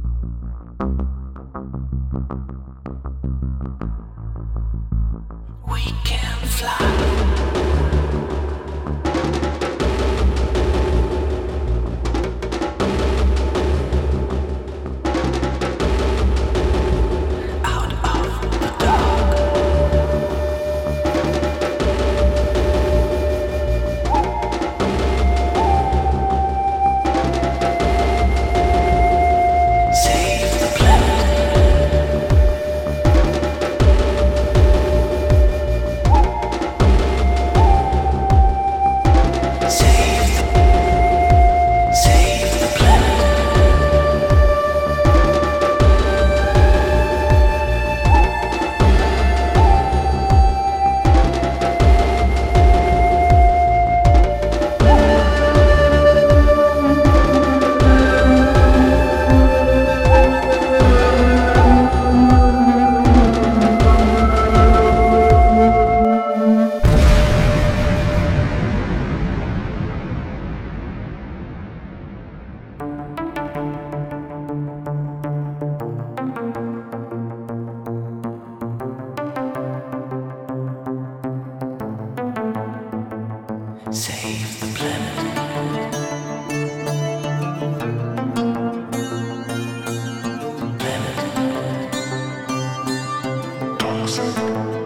Thank you. Save the planet. planet.